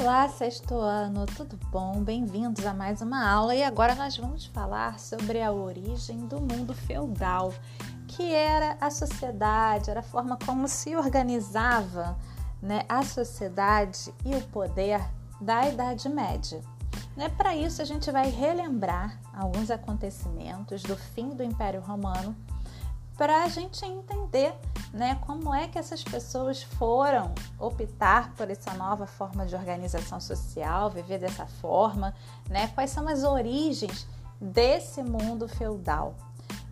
Olá, sexto ano, tudo bom? Bem-vindos a mais uma aula e agora nós vamos falar sobre a origem do mundo feudal, que era a sociedade, era a forma como se organizava né, a sociedade e o poder da Idade Média. Né, Para isso, a gente vai relembrar alguns acontecimentos do fim do Império Romano para a gente entender né, como é que essas pessoas foram optar por essa nova forma de organização social, viver dessa forma, né, quais são as origens desse mundo feudal.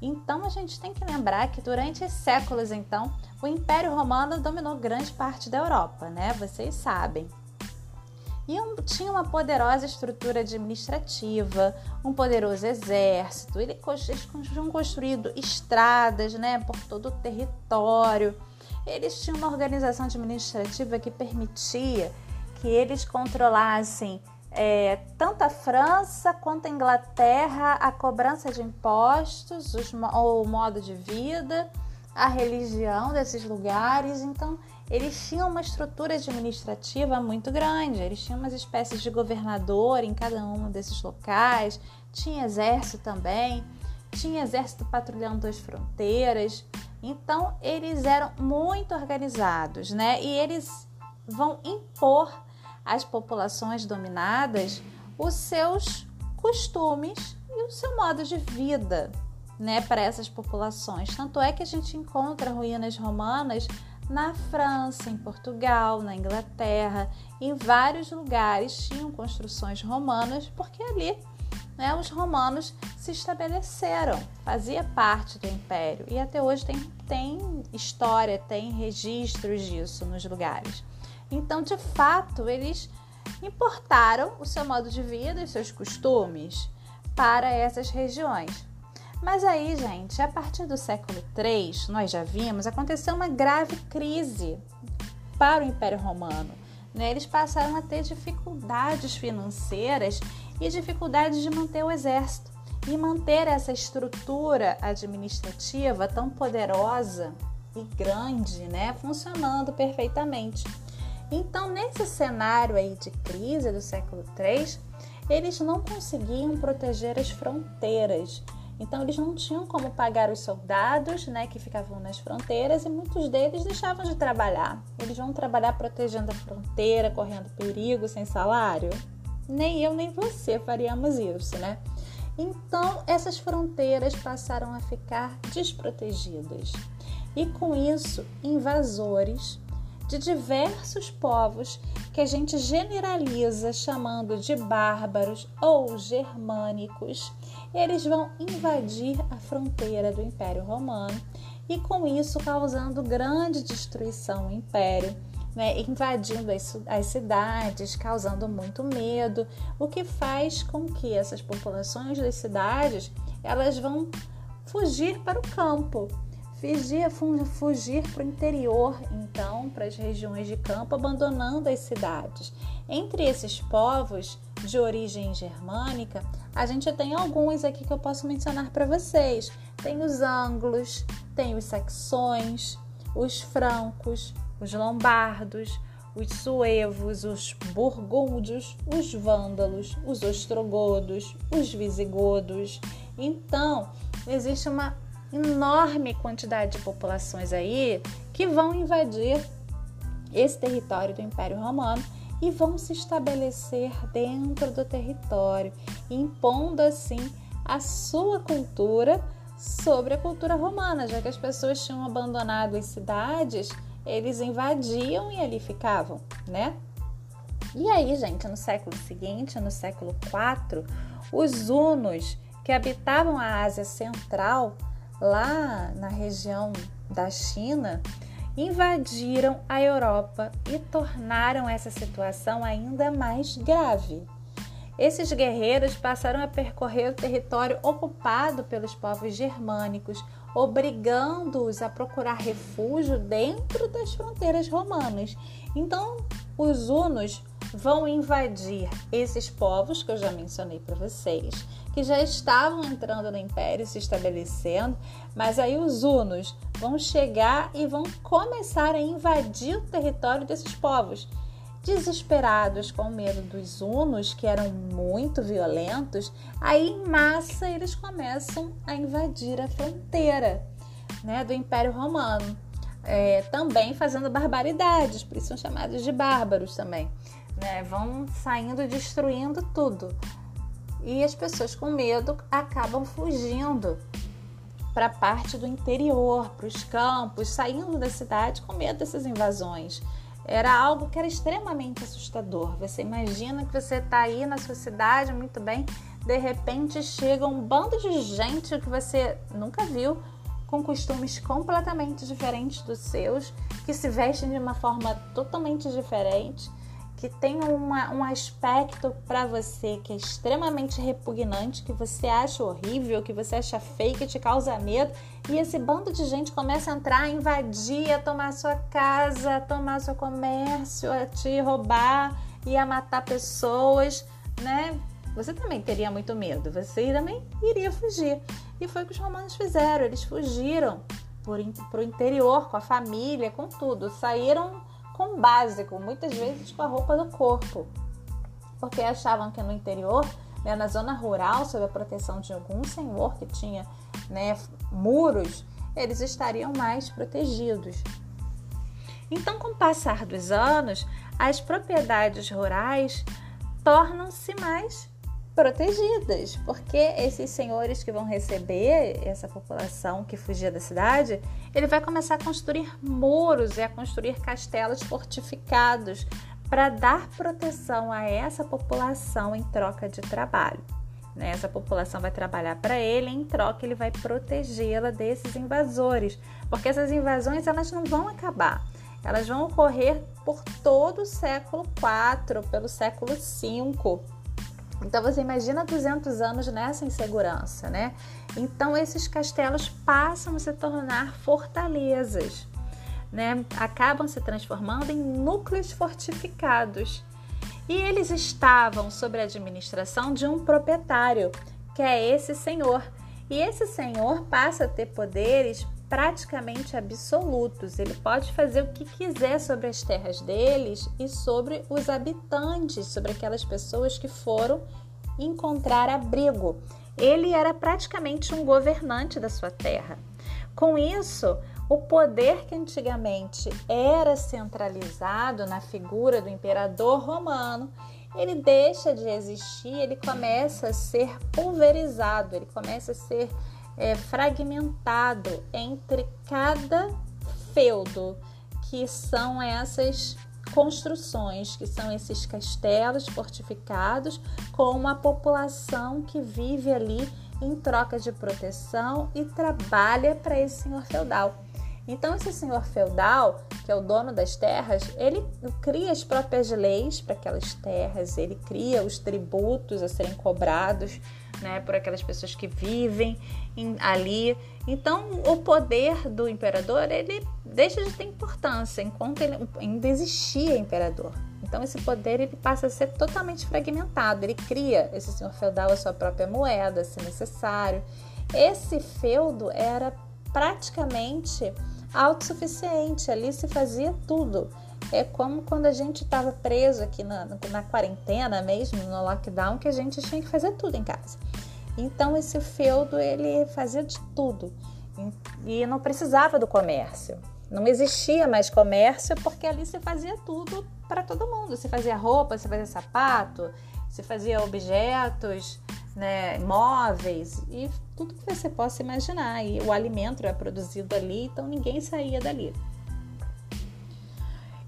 Então a gente tem que lembrar que durante séculos então o Império Romano dominou grande parte da Europa, né? Vocês sabem e um, tinha uma poderosa estrutura administrativa, um poderoso exército. Eles tinham construído estradas né, por todo o território. Eles tinham uma organização administrativa que permitia que eles controlassem é, tanto a França quanto a Inglaterra, a cobrança de impostos, os, o modo de vida, a religião desses lugares. Então, eles tinham uma estrutura administrativa muito grande, eles tinham umas espécies de governador em cada um desses locais, tinha exército também, tinha exército patrulhando as fronteiras. Então, eles eram muito organizados, né? E eles vão impor às populações dominadas os seus costumes e o seu modo de vida, né, para essas populações. Tanto é que a gente encontra ruínas romanas na França, em Portugal, na Inglaterra, em vários lugares tinham construções romanas, porque ali né, os romanos se estabeleceram, fazia parte do império e até hoje tem, tem história, tem registros disso nos lugares. Então, de fato, eles importaram o seu modo de vida e seus costumes para essas regiões. Mas aí, gente, a partir do século III, nós já vimos, aconteceu uma grave crise para o Império Romano. Né? Eles passaram a ter dificuldades financeiras e dificuldades de manter o exército e manter essa estrutura administrativa tão poderosa e grande, né, funcionando perfeitamente. Então, nesse cenário aí de crise do século III, eles não conseguiam proteger as fronteiras então eles não tinham como pagar os soldados, né, que ficavam nas fronteiras e muitos deles deixavam de trabalhar. Eles vão trabalhar protegendo a fronteira, correndo perigo, sem salário. Nem eu nem você faríamos isso, né? Então essas fronteiras passaram a ficar desprotegidas. E com isso, invasores de diversos povos que a gente generaliza chamando de bárbaros ou germânicos, eles vão invadir a fronteira do Império Romano e com isso causando grande destruição ao Império. Né, invadindo as, as, cidades, causando muito medo, o que faz com que essas populações das cidades elas vão fugir para o campo, fugir, fugir para o interior, então, para as regiões de campo, abandonando as cidades. Entre esses povos de origem germânica, a gente tem alguns aqui que eu posso mencionar para vocês. Tem os anglos, tem os saxões, os francos, os lombardos, os suevos, os burgúndios, os vândalos, os ostrogodos, os visigodos. Então, existe uma enorme quantidade de populações aí que vão invadir esse território do Império Romano e vão se estabelecer dentro do território, impondo assim a sua cultura sobre a cultura romana, já que as pessoas tinham abandonado as cidades, eles invadiam e ali ficavam, né? E aí, gente, no século seguinte, no século IV, os hunos que habitavam a Ásia Central lá na região da China, invadiram a Europa e tornaram essa situação ainda mais grave. Esses guerreiros passaram a percorrer o território ocupado pelos povos germânicos, obrigando-os a procurar refúgio dentro das fronteiras romanas. Então, os hunos vão invadir esses povos que eu já mencionei para vocês, que já estavam entrando no império, se estabelecendo, mas aí os hunos vão chegar e vão começar a invadir o território desses povos, desesperados com medo dos hunos, que eram muito violentos, aí em massa eles começam a invadir a fronteira né, do Império Romano. É, também fazendo barbaridades, por isso são chamados de bárbaros também. Né? Vão saindo destruindo tudo. E as pessoas com medo acabam fugindo para a parte do interior, para os campos, saindo da cidade com medo dessas invasões. Era algo que era extremamente assustador. Você imagina que você está aí na sua cidade muito bem, de repente chega um bando de gente que você nunca viu, com costumes completamente diferentes dos seus, que se vestem de uma forma totalmente diferente, que tem uma, um aspecto para você que é extremamente repugnante, que você acha horrível, que você acha feio, que te causa medo, e esse bando de gente começa a entrar, a invadir, a tomar sua casa, a tomar seu comércio, a te roubar e a matar pessoas, né? Você também teria muito medo, você também iria fugir. E foi o que os romanos fizeram, eles fugiram para o interior, com a família, com tudo, saíram com básico, muitas vezes com a roupa do corpo, porque achavam que no interior, né, na zona rural, sob a proteção de algum senhor que tinha né, muros, eles estariam mais protegidos. Então, com o passar dos anos, as propriedades rurais tornam-se mais protegidas, porque esses senhores que vão receber essa população que fugia da cidade, ele vai começar a construir muros e a construir castelos fortificados para dar proteção a essa população em troca de trabalho. Né? Essa população vai trabalhar para ele, em troca ele vai protegê-la desses invasores, porque essas invasões elas não vão acabar. Elas vão ocorrer por todo o século IV, pelo século V. Então você imagina 200 anos nessa insegurança, né? Então esses castelos passam a se tornar fortalezas, né? Acabam se transformando em núcleos fortificados. E eles estavam sob a administração de um proprietário, que é esse senhor. E esse senhor passa a ter poderes praticamente absolutos. Ele pode fazer o que quiser sobre as terras deles e sobre os habitantes, sobre aquelas pessoas que foram encontrar abrigo. Ele era praticamente um governante da sua terra. Com isso, o poder que antigamente era centralizado na figura do imperador romano, ele deixa de existir, ele começa a ser pulverizado, ele começa a ser é, fragmentado entre cada feudo, que são essas construções, que são esses castelos fortificados com uma população que vive ali em troca de proteção e trabalha para esse senhor feudal. Então, esse senhor feudal, que é o dono das terras, ele cria as próprias leis para aquelas terras, ele cria os tributos a serem cobrados né, por aquelas pessoas que vivem em, ali. Então, o poder do imperador ele deixa de ter importância enquanto ele ainda existia imperador. Então, esse poder ele passa a ser totalmente fragmentado. Ele cria esse senhor feudal a sua própria moeda, se necessário. Esse feudo era praticamente autossuficiente. Ali se fazia tudo. É como quando a gente estava preso aqui na, na quarentena mesmo, no lockdown, que a gente tinha que fazer tudo em casa. Então esse feudo ele fazia de tudo e não precisava do comércio. Não existia mais comércio porque ali se fazia tudo para todo mundo. Se fazia roupa, se fazia sapato, se fazia objetos, né, móveis e tudo que você possa imaginar. E o alimento era produzido ali, então ninguém saía dali.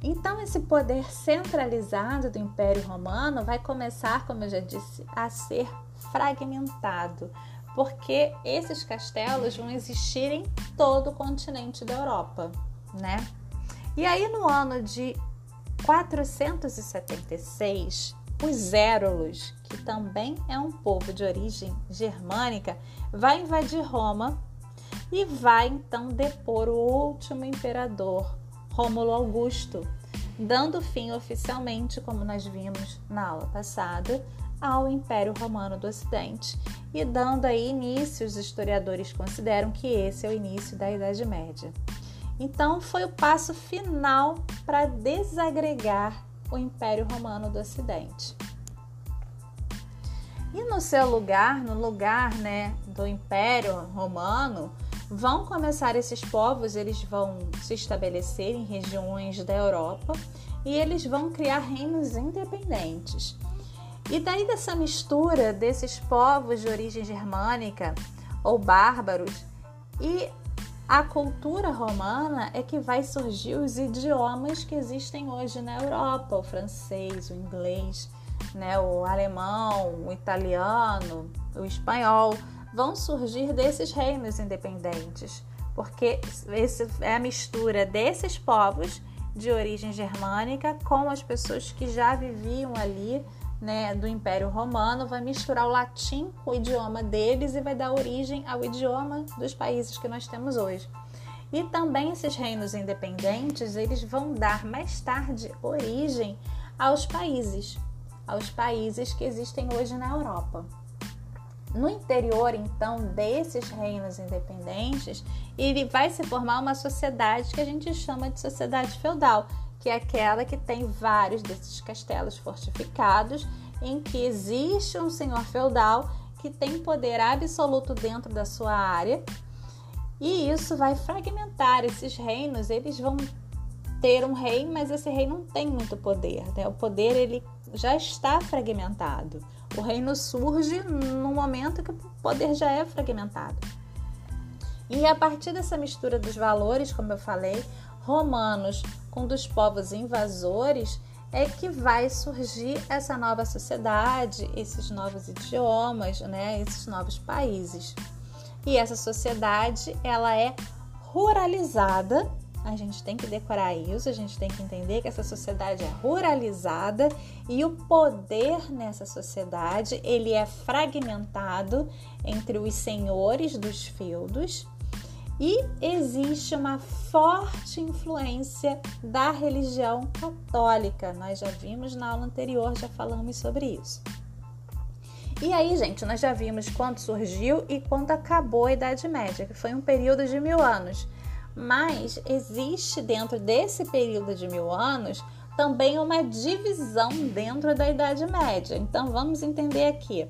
Então, esse poder centralizado do Império Romano vai começar, como eu já disse, a ser fragmentado, porque esses castelos vão existir em todo o continente da Europa, né? E aí, no ano de 476, os Érulos, que também é um povo de origem germânica, vai invadir Roma e vai então depor o último imperador, Rômulo Augusto, dando fim oficialmente, como nós vimos na aula passada, ao Império Romano do Ocidente e dando aí início, os historiadores consideram que esse é o início da Idade Média. Então foi o passo final para desagregar o Império Romano do Ocidente. E no seu lugar, no lugar né, do Império Romano, vão começar esses povos, eles vão se estabelecer em regiões da Europa e eles vão criar reinos independentes. E daí dessa mistura desses povos de origem germânica ou bárbaros e a cultura romana é que vai surgir os idiomas que existem hoje na Europa, o francês, o inglês, né, o alemão, o italiano, o espanhol, vão surgir desses reinos independentes, porque esse é a mistura desses povos de origem germânica com as pessoas que já viviam ali, né, do Império Romano, vai misturar o latim com o idioma deles e vai dar origem ao idioma dos países que nós temos hoje. E também esses reinos independentes, eles vão dar mais tarde origem aos países, aos países que existem hoje na Europa. No interior, então, desses reinos independentes, ele vai se formar uma sociedade que a gente chama de sociedade feudal, que é aquela que tem vários desses castelos fortificados, em que existe um senhor feudal que tem poder absoluto dentro da sua área, e isso vai fragmentar esses reinos, eles vão ter um rei, mas esse rei não tem muito poder, né? O poder ele já está fragmentado. O reino surge no momento que o poder já é fragmentado. E a partir dessa mistura dos valores, como eu falei, romanos com dos povos invasores, é que vai surgir essa nova sociedade, esses novos idiomas, né, esses novos países. E essa sociedade, ela é ruralizada a gente tem que decorar isso, a gente tem que entender que essa sociedade é ruralizada e o poder nessa sociedade ele é fragmentado entre os senhores dos feudos e existe uma forte influência da religião católica. Nós já vimos na aula anterior, já falamos sobre isso. E aí, gente, nós já vimos quando surgiu e quando acabou a Idade Média, que foi um período de mil anos. Mas existe dentro desse período de mil anos também uma divisão dentro da Idade Média. Então vamos entender aqui.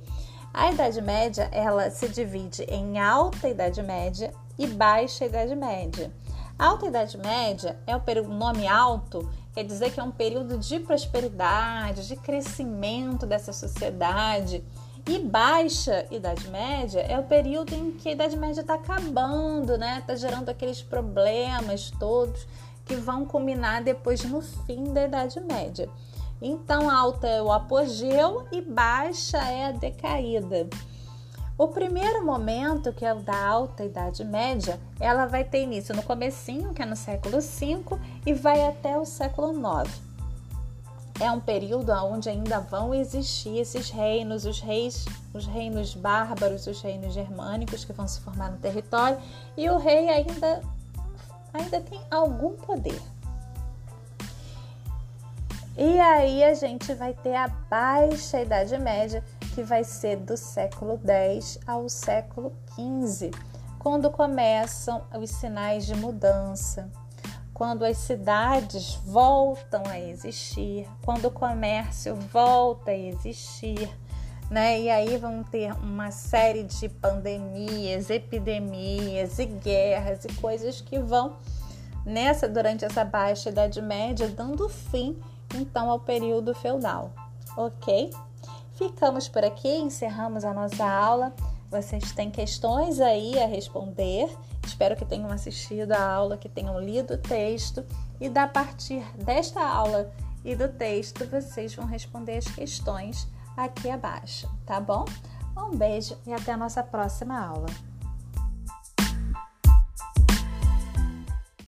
A Idade Média ela se divide em Alta Idade Média e Baixa Idade Média. Alta Idade Média é o nome alto quer dizer que é um período de prosperidade, de crescimento dessa sociedade e baixa Idade Média é o período em que a Idade Média está acabando, né? Está gerando aqueles problemas todos que vão culminar depois no fim da Idade Média. Então, alta é o apogeu e baixa é a decaída. O primeiro momento, que é o da alta Idade Média, ela vai ter início no comecinho, que é no século V, e vai até o século IX é um período onde ainda vão existir esses reinos, os reis, os reinos bárbaros, os reinos germânicos que vão se formar no território, e o rei ainda ainda tem algum poder. E aí a gente vai ter a baixa Idade Média, que vai ser do século X ao século XV, quando começam os sinais de mudança, quando as cidades voltam a existir, quando o comércio volta a existir, né? E aí vão ter uma série de pandemias, epidemias e guerras e coisas que vão nessa durante essa baixa idade média dando fim então ao período feudal, ok? Ficamos por aqui, encerramos a nossa aula. Vocês têm questões aí a responder. Espero que tenham assistido a aula, que tenham lido o texto e da partir desta aula e do texto vocês vão responder as questões aqui abaixo, tá bom? Um beijo e até a nossa próxima aula.